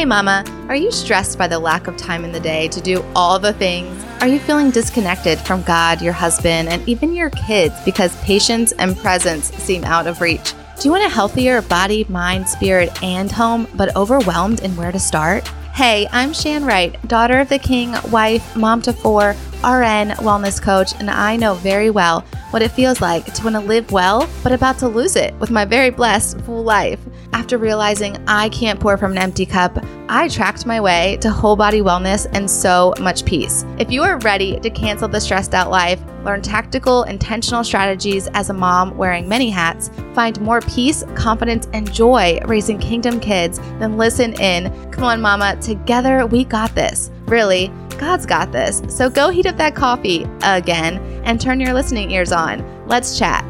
Hey, Mama, are you stressed by the lack of time in the day to do all the things? Are you feeling disconnected from God, your husband, and even your kids because patience and presence seem out of reach? Do you want a healthier body, mind, spirit, and home, but overwhelmed in where to start? Hey, I'm Shan Wright, daughter of the king, wife, mom to four, RN, wellness coach, and I know very well what it feels like to want to live well, but about to lose it with my very blessed full life. After realizing I can't pour from an empty cup, I tracked my way to whole body wellness and so much peace. If you are ready to cancel the stressed out life, learn tactical, intentional strategies as a mom wearing many hats, find more peace, confidence, and joy raising kingdom kids, then listen in. Come on, mama, together we got this. Really, God's got this. So go heat up that coffee again and turn your listening ears on. Let's chat.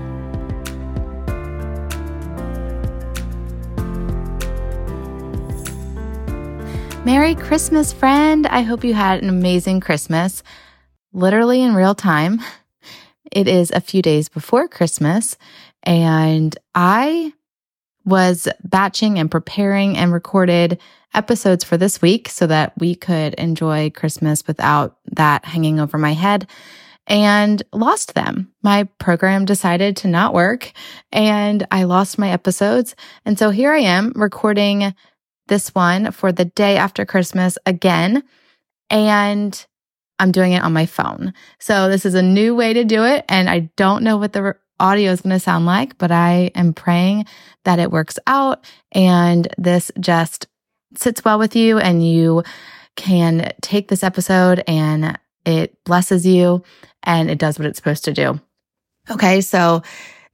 Merry Christmas, friend. I hope you had an amazing Christmas, literally in real time. It is a few days before Christmas, and I was batching and preparing and recorded episodes for this week so that we could enjoy Christmas without that hanging over my head and lost them. My program decided to not work and I lost my episodes. And so here I am recording this one for the day after Christmas again. And I'm doing it on my phone. So this is a new way to do it. And I don't know what the audio is going to sound like, but I am praying that it works out and this just sits well with you and you can take this episode and it blesses you and it does what it's supposed to do. Okay, so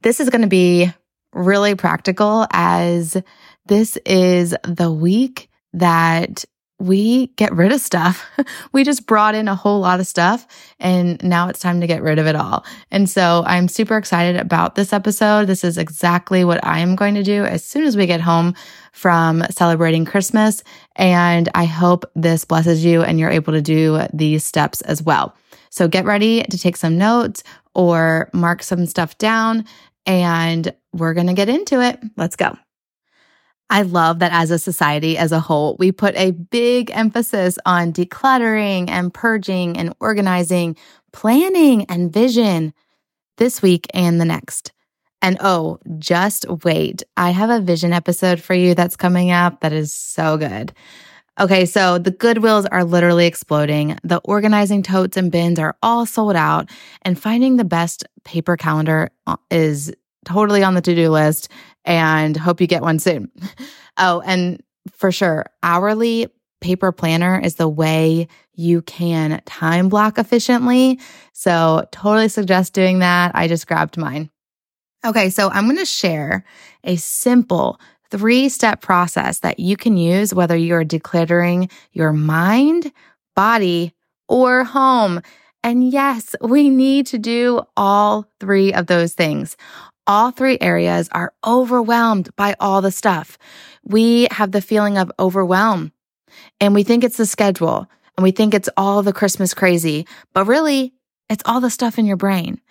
this is going to be really practical as this is the week that we get rid of stuff. we just brought in a whole lot of stuff and now it's time to get rid of it all. And so I'm super excited about this episode. This is exactly what I am going to do as soon as we get home from celebrating Christmas. And I hope this blesses you and you're able to do these steps as well. So get ready to take some notes or mark some stuff down and we're going to get into it. Let's go. I love that as a society as a whole, we put a big emphasis on decluttering and purging and organizing, planning and vision this week and the next. And oh, just wait. I have a vision episode for you that's coming up that is so good. Okay, so the Goodwills are literally exploding. The organizing totes and bins are all sold out, and finding the best paper calendar uh, is totally on the to do list and hope you get one soon. Oh, and for sure, hourly paper planner is the way you can time block efficiently. So, totally suggest doing that. I just grabbed mine. Okay, so I'm going to share a simple three step process that you can use whether you're decluttering your mind, body, or home. And yes, we need to do all three of those things all three areas are overwhelmed by all the stuff. We have the feeling of overwhelm and we think it's the schedule and we think it's all the Christmas crazy, but really it's all the stuff in your brain.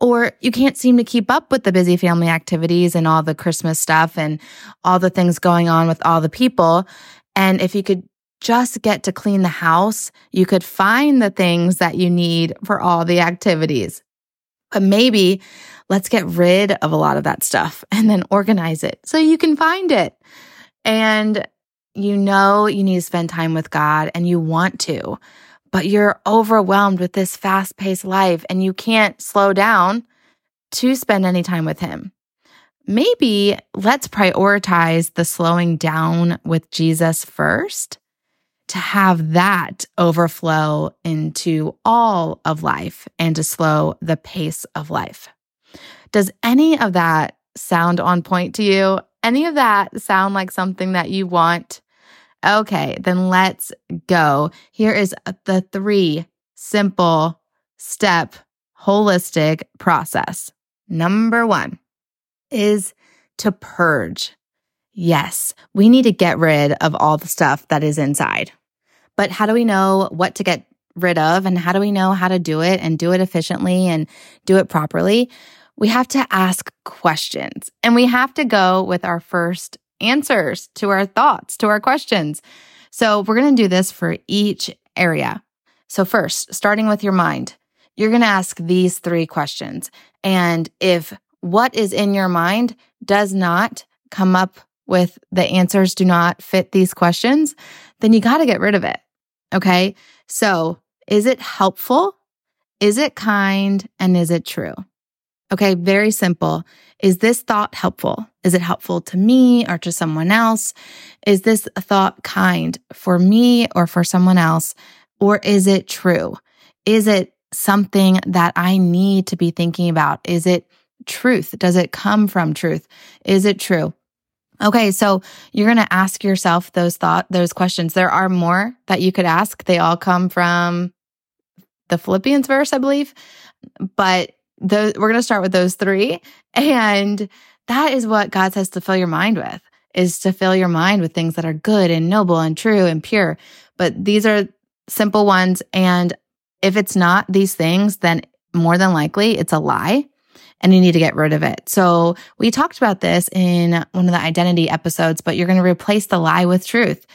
Or you can't seem to keep up with the busy family activities and all the Christmas stuff and all the things going on with all the people. And if you could just get to clean the house, you could find the things that you need for all the activities. But maybe let's get rid of a lot of that stuff and then organize it so you can find it. And you know you need to spend time with God and you want to, but you're overwhelmed with this fast paced life and you can't slow down to spend any time with Him. Maybe let's prioritize the slowing down with Jesus first to have that overflow into all of life and to slow the pace of life. Does any of that sound on point to you? Any of that sound like something that you want? Okay, then let's go. Here is the three simple step holistic process. Number one is to purge. Yes, we need to get rid of all the stuff that is inside. But how do we know what to get rid of and how do we know how to do it and do it efficiently and do it properly? we have to ask questions and we have to go with our first answers to our thoughts, to our questions. So we're going to do this for each area. So, first, starting with your mind, you're going to ask these three questions. And if what is in your mind does not come up with the answers, do not fit these questions, then you got to get rid of it. Okay. So, is it helpful? Is it kind? And is it true? Okay. Very simple. Is this thought helpful? Is it helpful to me or to someone else? Is this thought kind for me or for someone else? Or is it true? Is it something that I need to be thinking about? Is it truth? Does it come from truth? Is it true? Okay, so you're going to ask yourself those thought those questions. There are more that you could ask. They all come from the Philippians verse, I believe. But those, we're going to start with those 3 and that is what God says to fill your mind with is to fill your mind with things that are good and noble and true and pure. But these are simple ones and if it's not these things, then more than likely it's a lie and you need to get rid of it. So we talked about this in one of the identity episodes, but you're going to replace the lie with truth.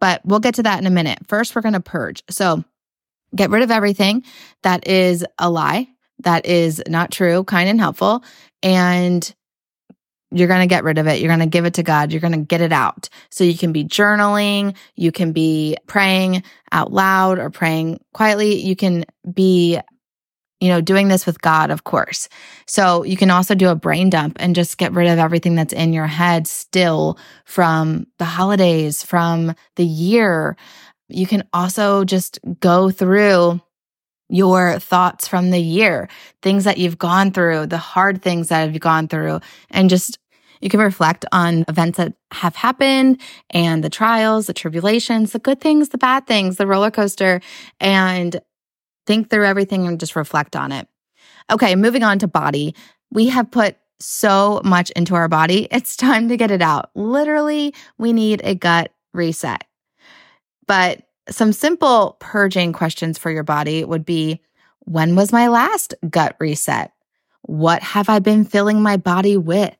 But we'll get to that in a minute. First, we're going to purge. So get rid of everything that is a lie, that is not true, kind and helpful. And you're going to get rid of it. You're going to give it to God. You're going to get it out. So you can be journaling. You can be praying out loud or praying quietly. You can be you know, doing this with God, of course. So you can also do a brain dump and just get rid of everything that's in your head still from the holidays, from the year. You can also just go through your thoughts from the year, things that you've gone through, the hard things that you've gone through, and just you can reflect on events that have happened and the trials, the tribulations, the good things, the bad things, the roller coaster, and think through everything and just reflect on it. Okay, moving on to body. We have put so much into our body. It's time to get it out. Literally, we need a gut reset. But some simple purging questions for your body would be When was my last gut reset? What have I been filling my body with?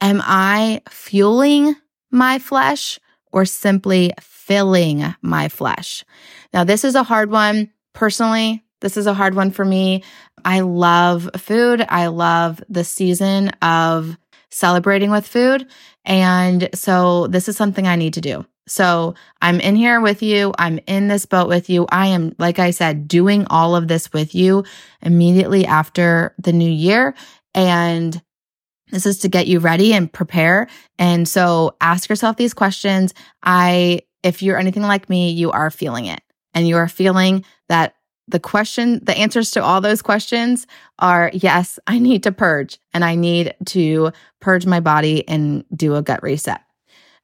Am I fueling my flesh or simply filling my flesh? Now, this is a hard one. Personally, this is a hard one for me. I love food. I love the season of celebrating with food. And so this is something I need to do. So I'm in here with you. I'm in this boat with you. I am, like I said, doing all of this with you immediately after the new year. And this is to get you ready and prepare. And so ask yourself these questions. I, if you're anything like me, you are feeling it and you are feeling that the question, the answers to all those questions are yes, I need to purge and I need to purge my body and do a gut reset.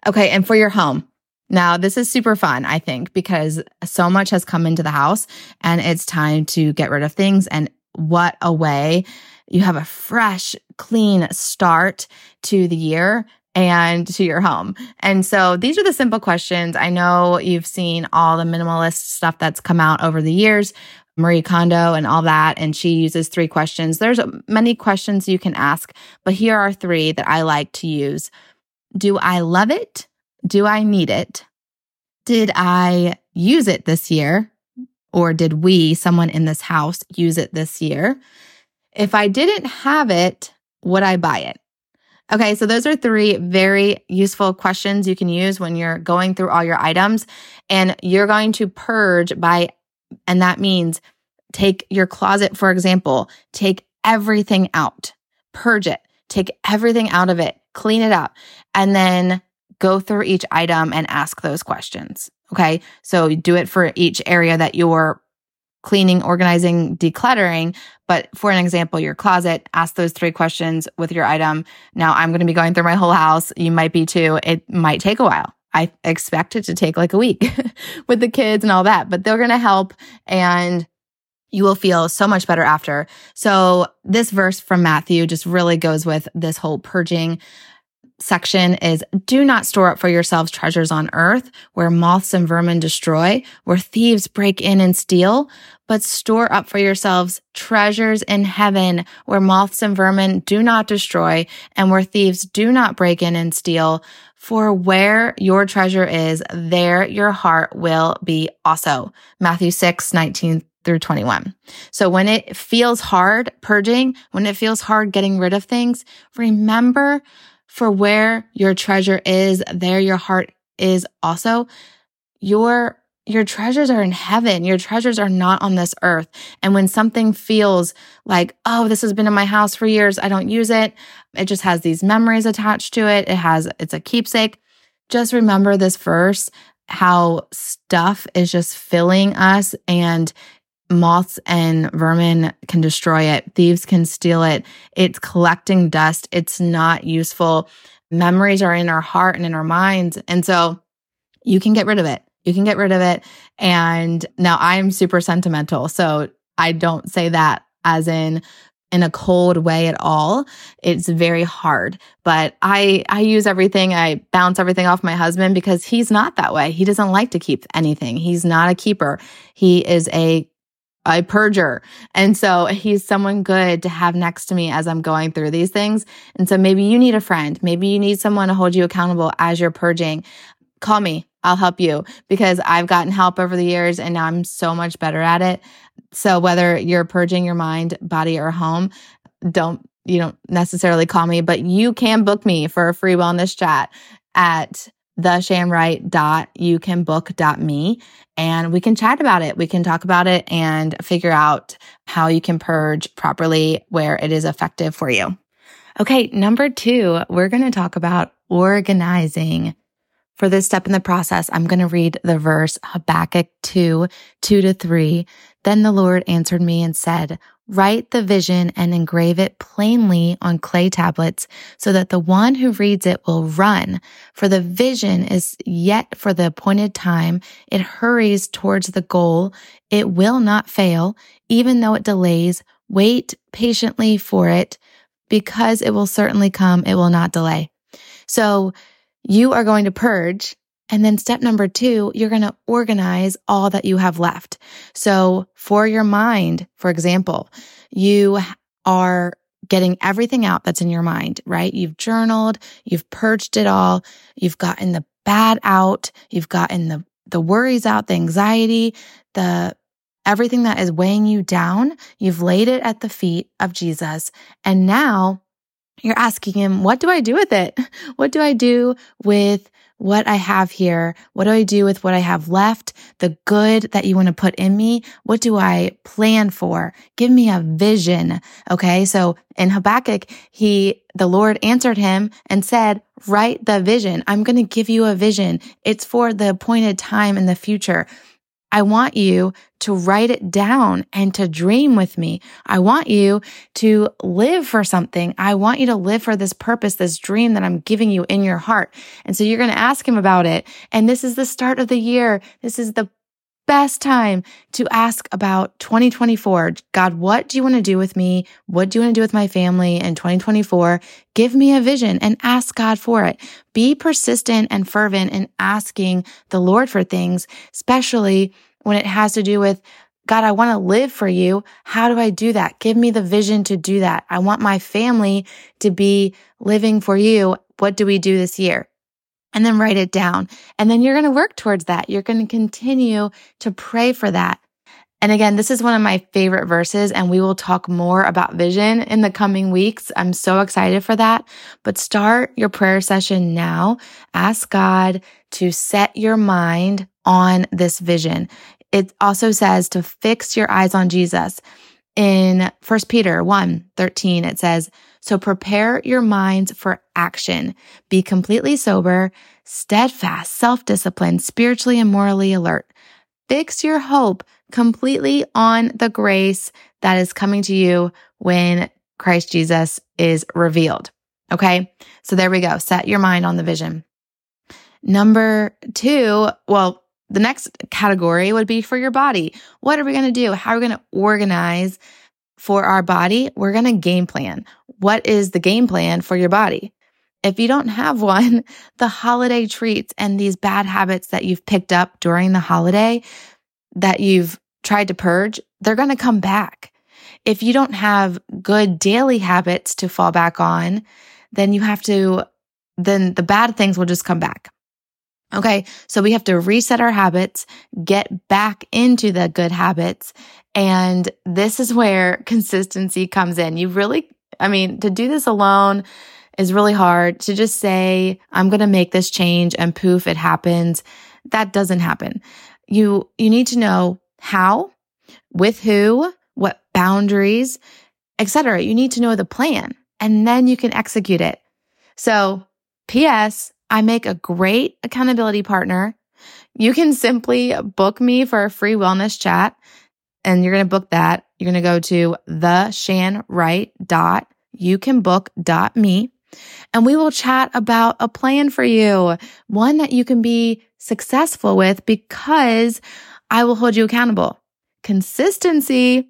Okay. And for your home, now this is super fun, I think, because so much has come into the house and it's time to get rid of things. And what a way you have a fresh, clean start to the year and to your home. And so these are the simple questions. I know you've seen all the minimalist stuff that's come out over the years, Marie Kondo and all that. And she uses three questions. There's many questions you can ask, but here are three that I like to use. Do I love it? Do I need it? Did I use it this year? Or did we, someone in this house, use it this year? If I didn't have it, would I buy it? Okay, so those are three very useful questions you can use when you're going through all your items and you're going to purge by, and that means take your closet, for example, take everything out, purge it, take everything out of it, clean it up, and then go through each item and ask those questions. Okay, so do it for each area that you're cleaning, organizing, decluttering. But for an example, your closet, ask those three questions with your item. Now I'm going to be going through my whole house. You might be too. It might take a while. I expect it to take like a week with the kids and all that, but they're going to help and you will feel so much better after. So this verse from Matthew just really goes with this whole purging section is do not store up for yourselves treasures on earth where moths and vermin destroy, where thieves break in and steal, but store up for yourselves treasures in heaven where moths and vermin do not destroy and where thieves do not break in and steal. For where your treasure is, there your heart will be also. Matthew 6, 19 through 21. So when it feels hard purging, when it feels hard getting rid of things, remember for where your treasure is, there your heart is also. Your your treasures are in heaven. Your treasures are not on this earth. And when something feels like, oh, this has been in my house for years, I don't use it. It just has these memories attached to it. It has, it's a keepsake. Just remember this verse, how stuff is just filling us and moths and vermin can destroy it. Thieves can steal it. It's collecting dust. It's not useful. Memories are in our heart and in our minds. And so you can get rid of it you can get rid of it. And now I'm super sentimental. So I don't say that as in in a cold way at all. It's very hard. But I I use everything, I bounce everything off my husband because he's not that way. He doesn't like to keep anything. He's not a keeper. He is a a purger. And so he's someone good to have next to me as I'm going through these things. And so maybe you need a friend. Maybe you need someone to hold you accountable as you're purging. Call me. I'll help you because I've gotten help over the years and now I'm so much better at it. So whether you're purging your mind, body, or home, don't you don't necessarily call me, but you can book me for a free wellness chat at theshanwright.youcanbook.me and we can chat about it. We can talk about it and figure out how you can purge properly where it is effective for you. Okay, number two, we're going to talk about organizing for this step in the process, I'm going to read the verse Habakkuk 2, 2 to 3. Then the Lord answered me and said, Write the vision and engrave it plainly on clay tablets so that the one who reads it will run. For the vision is yet for the appointed time. It hurries towards the goal. It will not fail, even though it delays. Wait patiently for it because it will certainly come. It will not delay. So you are going to purge. And then step number two, you're going to organize all that you have left. So for your mind, for example, you are getting everything out that's in your mind, right? You've journaled, you've purged it all, you've gotten the bad out, you've gotten the, the worries out, the anxiety, the everything that is weighing you down, you've laid it at the feet of Jesus. And now you're asking him, what do I do with it? What do I do with what I have here? What do I do with what I have left? The good that you want to put in me? What do I plan for? Give me a vision. Okay. So in Habakkuk, he, the Lord answered him and said, write the vision. I'm going to give you a vision. It's for the appointed time in the future. I want you to write it down and to dream with me. I want you to live for something. I want you to live for this purpose, this dream that I'm giving you in your heart. And so you're going to ask him about it. And this is the start of the year. This is the best time to ask about 2024. God, what do you want to do with me? What do you want to do with my family in 2024? Give me a vision and ask God for it. Be persistent and fervent in asking the Lord for things, especially when it has to do with God, I want to live for you. How do I do that? Give me the vision to do that. I want my family to be living for you. What do we do this year? And then write it down. And then you're going to work towards that. You're going to continue to pray for that. And again, this is one of my favorite verses, and we will talk more about vision in the coming weeks. I'm so excited for that. But start your prayer session now. Ask God to set your mind on this vision. It also says to fix your eyes on Jesus. In 1 Peter 1 13, it says, so prepare your minds for action. Be completely sober, steadfast, self-disciplined, spiritually and morally alert. Fix your hope completely on the grace that is coming to you when Christ Jesus is revealed. Okay. So there we go. Set your mind on the vision. Number two, well, the next category would be for your body. What are we going to do? How are we going to organize for our body, we're going to game plan. What is the game plan for your body? If you don't have one, the holiday treats and these bad habits that you've picked up during the holiday that you've tried to purge, they're going to come back. If you don't have good daily habits to fall back on, then you have to then the bad things will just come back. Okay. So we have to reset our habits, get back into the good habits. And this is where consistency comes in. You really, I mean, to do this alone is really hard. To just say, I'm going to make this change and poof, it happens. That doesn't happen. You, you need to know how, with who, what boundaries, etc. You need to know the plan and then you can execute it. So, P.S. I make a great accountability partner. You can simply book me for a free wellness chat and you're going to book that. You're going to go to the you can book dot me and we will chat about a plan for you, one that you can be successful with because I will hold you accountable. Consistency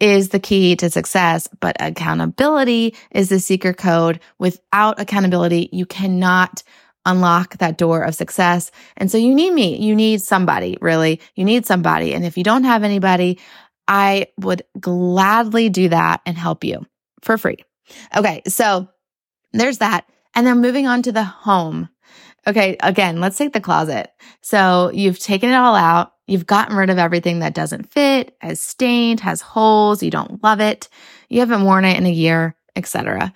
is the key to success, but accountability is the secret code. Without accountability, you cannot unlock that door of success. And so you need me. You need somebody, really. You need somebody. And if you don't have anybody, I would gladly do that and help you for free. Okay. So there's that. And then moving on to the home. Okay. Again, let's take the closet. So you've taken it all out. You've gotten rid of everything that doesn't fit, has stained, has holes. You don't love it. You haven't worn it in a year, etc.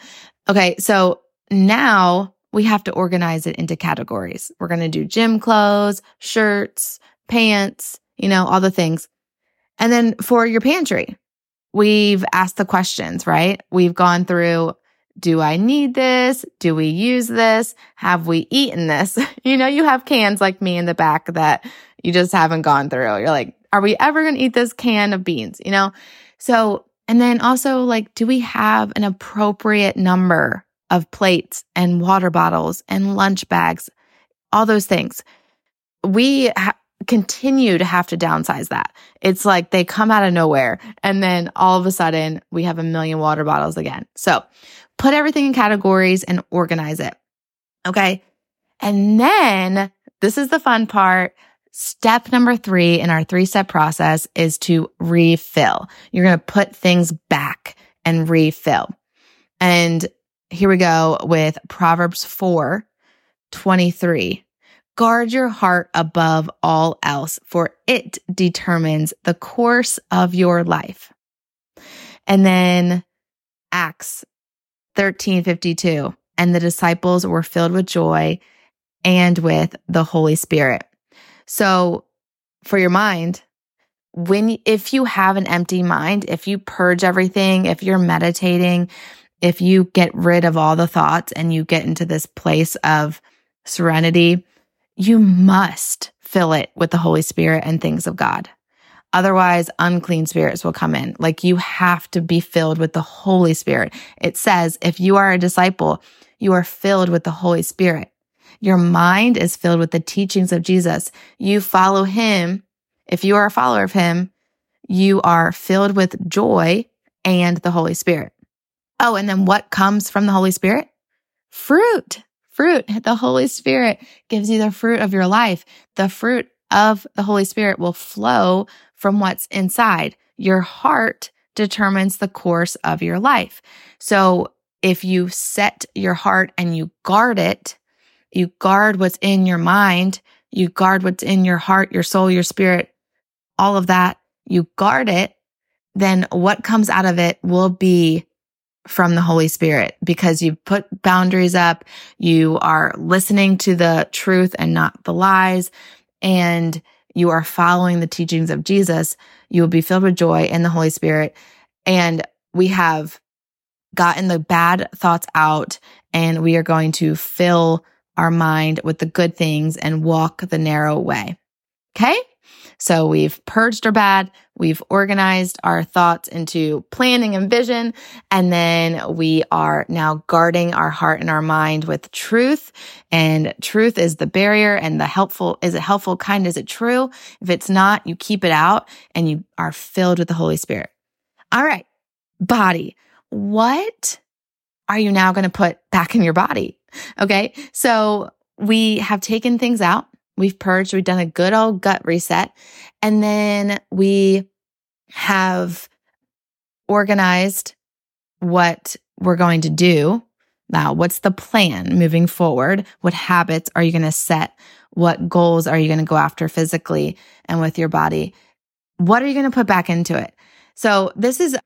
Okay. So now we have to organize it into categories. We're going to do gym clothes, shirts, pants, you know, all the things. And then for your pantry, we've asked the questions, right? We've gone through do I need this? Do we use this? Have we eaten this? You know, you have cans like me in the back that you just haven't gone through. You're like, are we ever going to eat this can of beans? You know? So, and then also like, do we have an appropriate number of plates and water bottles and lunch bags? All those things. We ha- continue to have to downsize that. It's like they come out of nowhere and then all of a sudden we have a million water bottles again. So put everything in categories and organize it. Okay. And then this is the fun part. Step number three in our three step process is to refill. You're going to put things back and refill. And here we go with Proverbs 4 23. Guard your heart above all else, for it determines the course of your life. And then Acts 1352. And the disciples were filled with joy and with the Holy Spirit. So for your mind, when, if you have an empty mind, if you purge everything, if you're meditating, if you get rid of all the thoughts and you get into this place of serenity, you must fill it with the Holy Spirit and things of God. Otherwise, unclean spirits will come in. Like you have to be filled with the Holy Spirit. It says, if you are a disciple, you are filled with the Holy Spirit. Your mind is filled with the teachings of Jesus. You follow him. If you are a follower of him, you are filled with joy and the Holy Spirit. Oh, and then what comes from the Holy Spirit? Fruit. Fruit. The Holy Spirit gives you the fruit of your life. The fruit of the Holy Spirit will flow from what's inside. Your heart determines the course of your life. So if you set your heart and you guard it, you guard what's in your mind, you guard what's in your heart, your soul, your spirit, all of that, you guard it, then what comes out of it will be from the Holy Spirit because you put boundaries up. You are listening to the truth and not the lies. And you are following the teachings of Jesus, you will be filled with joy in the Holy Spirit. And we have gotten the bad thoughts out and we are going to fill our mind with the good things and walk the narrow way. Okay. So we've purged our bad, we've organized our thoughts into planning and vision, and then we are now guarding our heart and our mind with truth. And truth is the barrier and the helpful, is it helpful kind? Is it true? If it's not, you keep it out and you are filled with the Holy Spirit. All right. Body. What are you now going to put back in your body? Okay. So we have taken things out We've purged, we've done a good old gut reset. And then we have organized what we're going to do. Now, what's the plan moving forward? What habits are you going to set? What goals are you going to go after physically and with your body? What are you going to put back into it? So this is,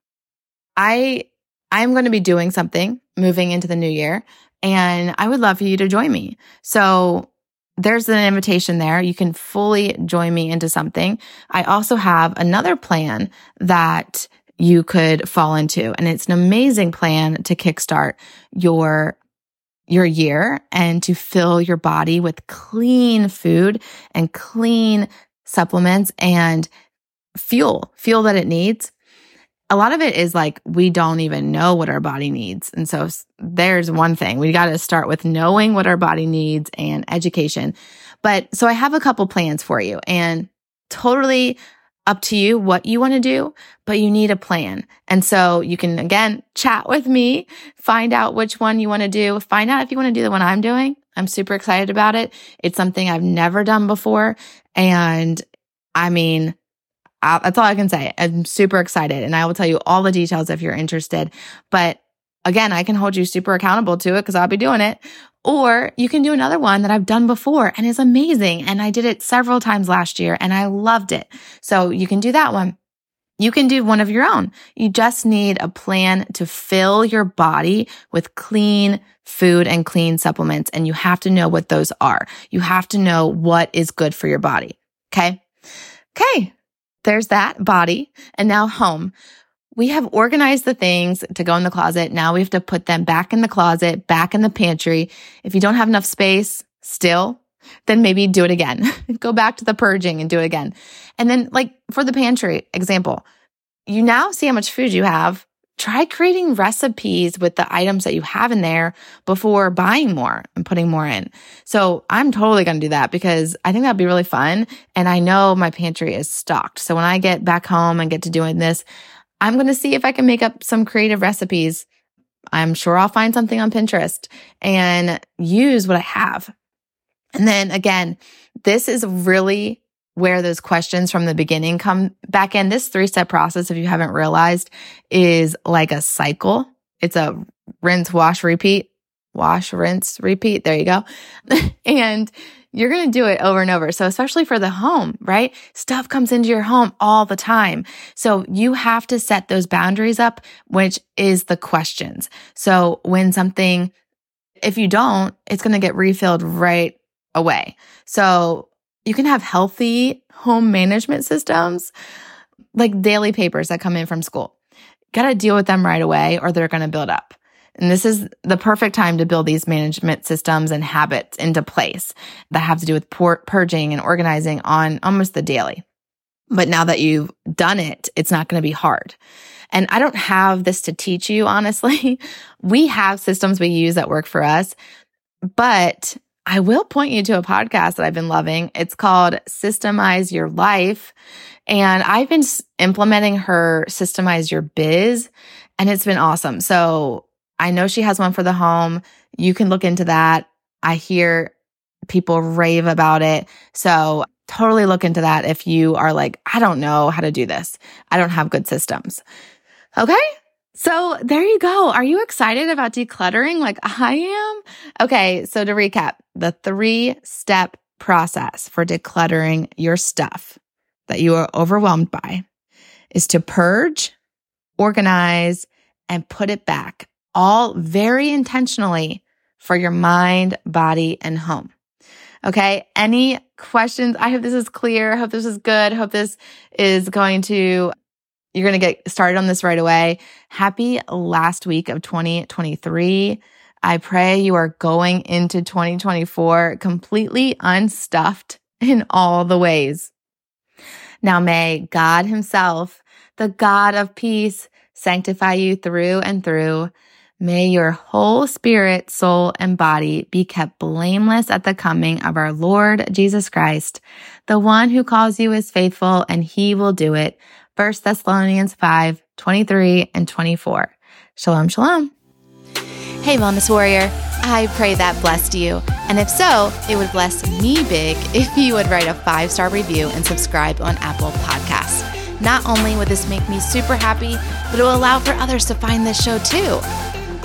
I, I'm going to be doing something moving into the new year and I would love for you to join me. So there's an invitation there. You can fully join me into something. I also have another plan that you could fall into. And it's an amazing plan to kickstart your your year and to fill your body with clean food and clean supplements and fuel, fuel that it needs. A lot of it is like we don't even know what our body needs. And so there's one thing. We got to start with knowing what our body needs and education. But so I have a couple plans for you and totally up to you what you want to do, but you need a plan. And so you can again chat with me, find out which one you want to do, find out if you want to do the one I'm doing. I'm super excited about it. It's something I've never done before. And I mean, That's all I can say. I'm super excited and I will tell you all the details if you're interested. But again, I can hold you super accountable to it because I'll be doing it. Or you can do another one that I've done before and is amazing. And I did it several times last year and I loved it. So you can do that one. You can do one of your own. You just need a plan to fill your body with clean food and clean supplements. And you have to know what those are. You have to know what is good for your body. Okay. Okay. There's that body and now home we have organized the things to go in the closet. Now we have to put them back in the closet, back in the pantry. If you don't have enough space still, then maybe do it again. go back to the purging and do it again. And then like for the pantry example, you now see how much food you have. Try creating recipes with the items that you have in there before buying more and putting more in. So I'm totally going to do that because I think that'd be really fun. And I know my pantry is stocked. So when I get back home and get to doing this, I'm going to see if I can make up some creative recipes. I'm sure I'll find something on Pinterest and use what I have. And then again, this is really where those questions from the beginning come back in. This three step process, if you haven't realized, is like a cycle. It's a rinse, wash, repeat, wash, rinse, repeat. There you go. and you're going to do it over and over. So especially for the home, right? Stuff comes into your home all the time. So you have to set those boundaries up, which is the questions. So when something, if you don't, it's going to get refilled right away. So you can have healthy home management systems like daily papers that come in from school. Got to deal with them right away or they're going to build up. And this is the perfect time to build these management systems and habits into place that have to do with pur- purging and organizing on almost the daily. But now that you've done it, it's not going to be hard. And I don't have this to teach you, honestly. We have systems we use that work for us, but I will point you to a podcast that I've been loving. It's called Systemize Your Life. And I've been implementing her Systemize Your Biz and it's been awesome. So I know she has one for the home. You can look into that. I hear people rave about it. So totally look into that if you are like, I don't know how to do this. I don't have good systems. Okay. So there you go. Are you excited about decluttering like I am? Okay. So to recap, the three step process for decluttering your stuff that you are overwhelmed by is to purge, organize, and put it back all very intentionally for your mind, body, and home. Okay. Any questions? I hope this is clear. I hope this is good. Hope this is going to, you're going to get started on this right away. Happy last week of 2023. I pray you are going into 2024 completely unstuffed in all the ways. Now may God himself, the God of peace, sanctify you through and through May your whole spirit, soul, and body be kept blameless at the coming of our Lord Jesus Christ. The one who calls you is faithful and he will do it. 1 Thessalonians 5, 23 and 24. Shalom, shalom. Hey, Wellness Warrior. I pray that blessed you. And if so, it would bless me big if you would write a five star review and subscribe on Apple Podcasts. Not only would this make me super happy, but it will allow for others to find this show too.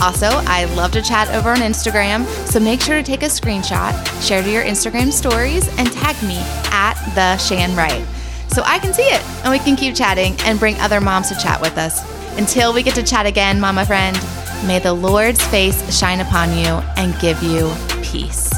Also, I love to chat over on Instagram, so make sure to take a screenshot, share to your Instagram stories, and tag me at the Shan Wright so I can see it and we can keep chatting and bring other moms to chat with us. Until we get to chat again, mama friend, may the Lord's face shine upon you and give you peace.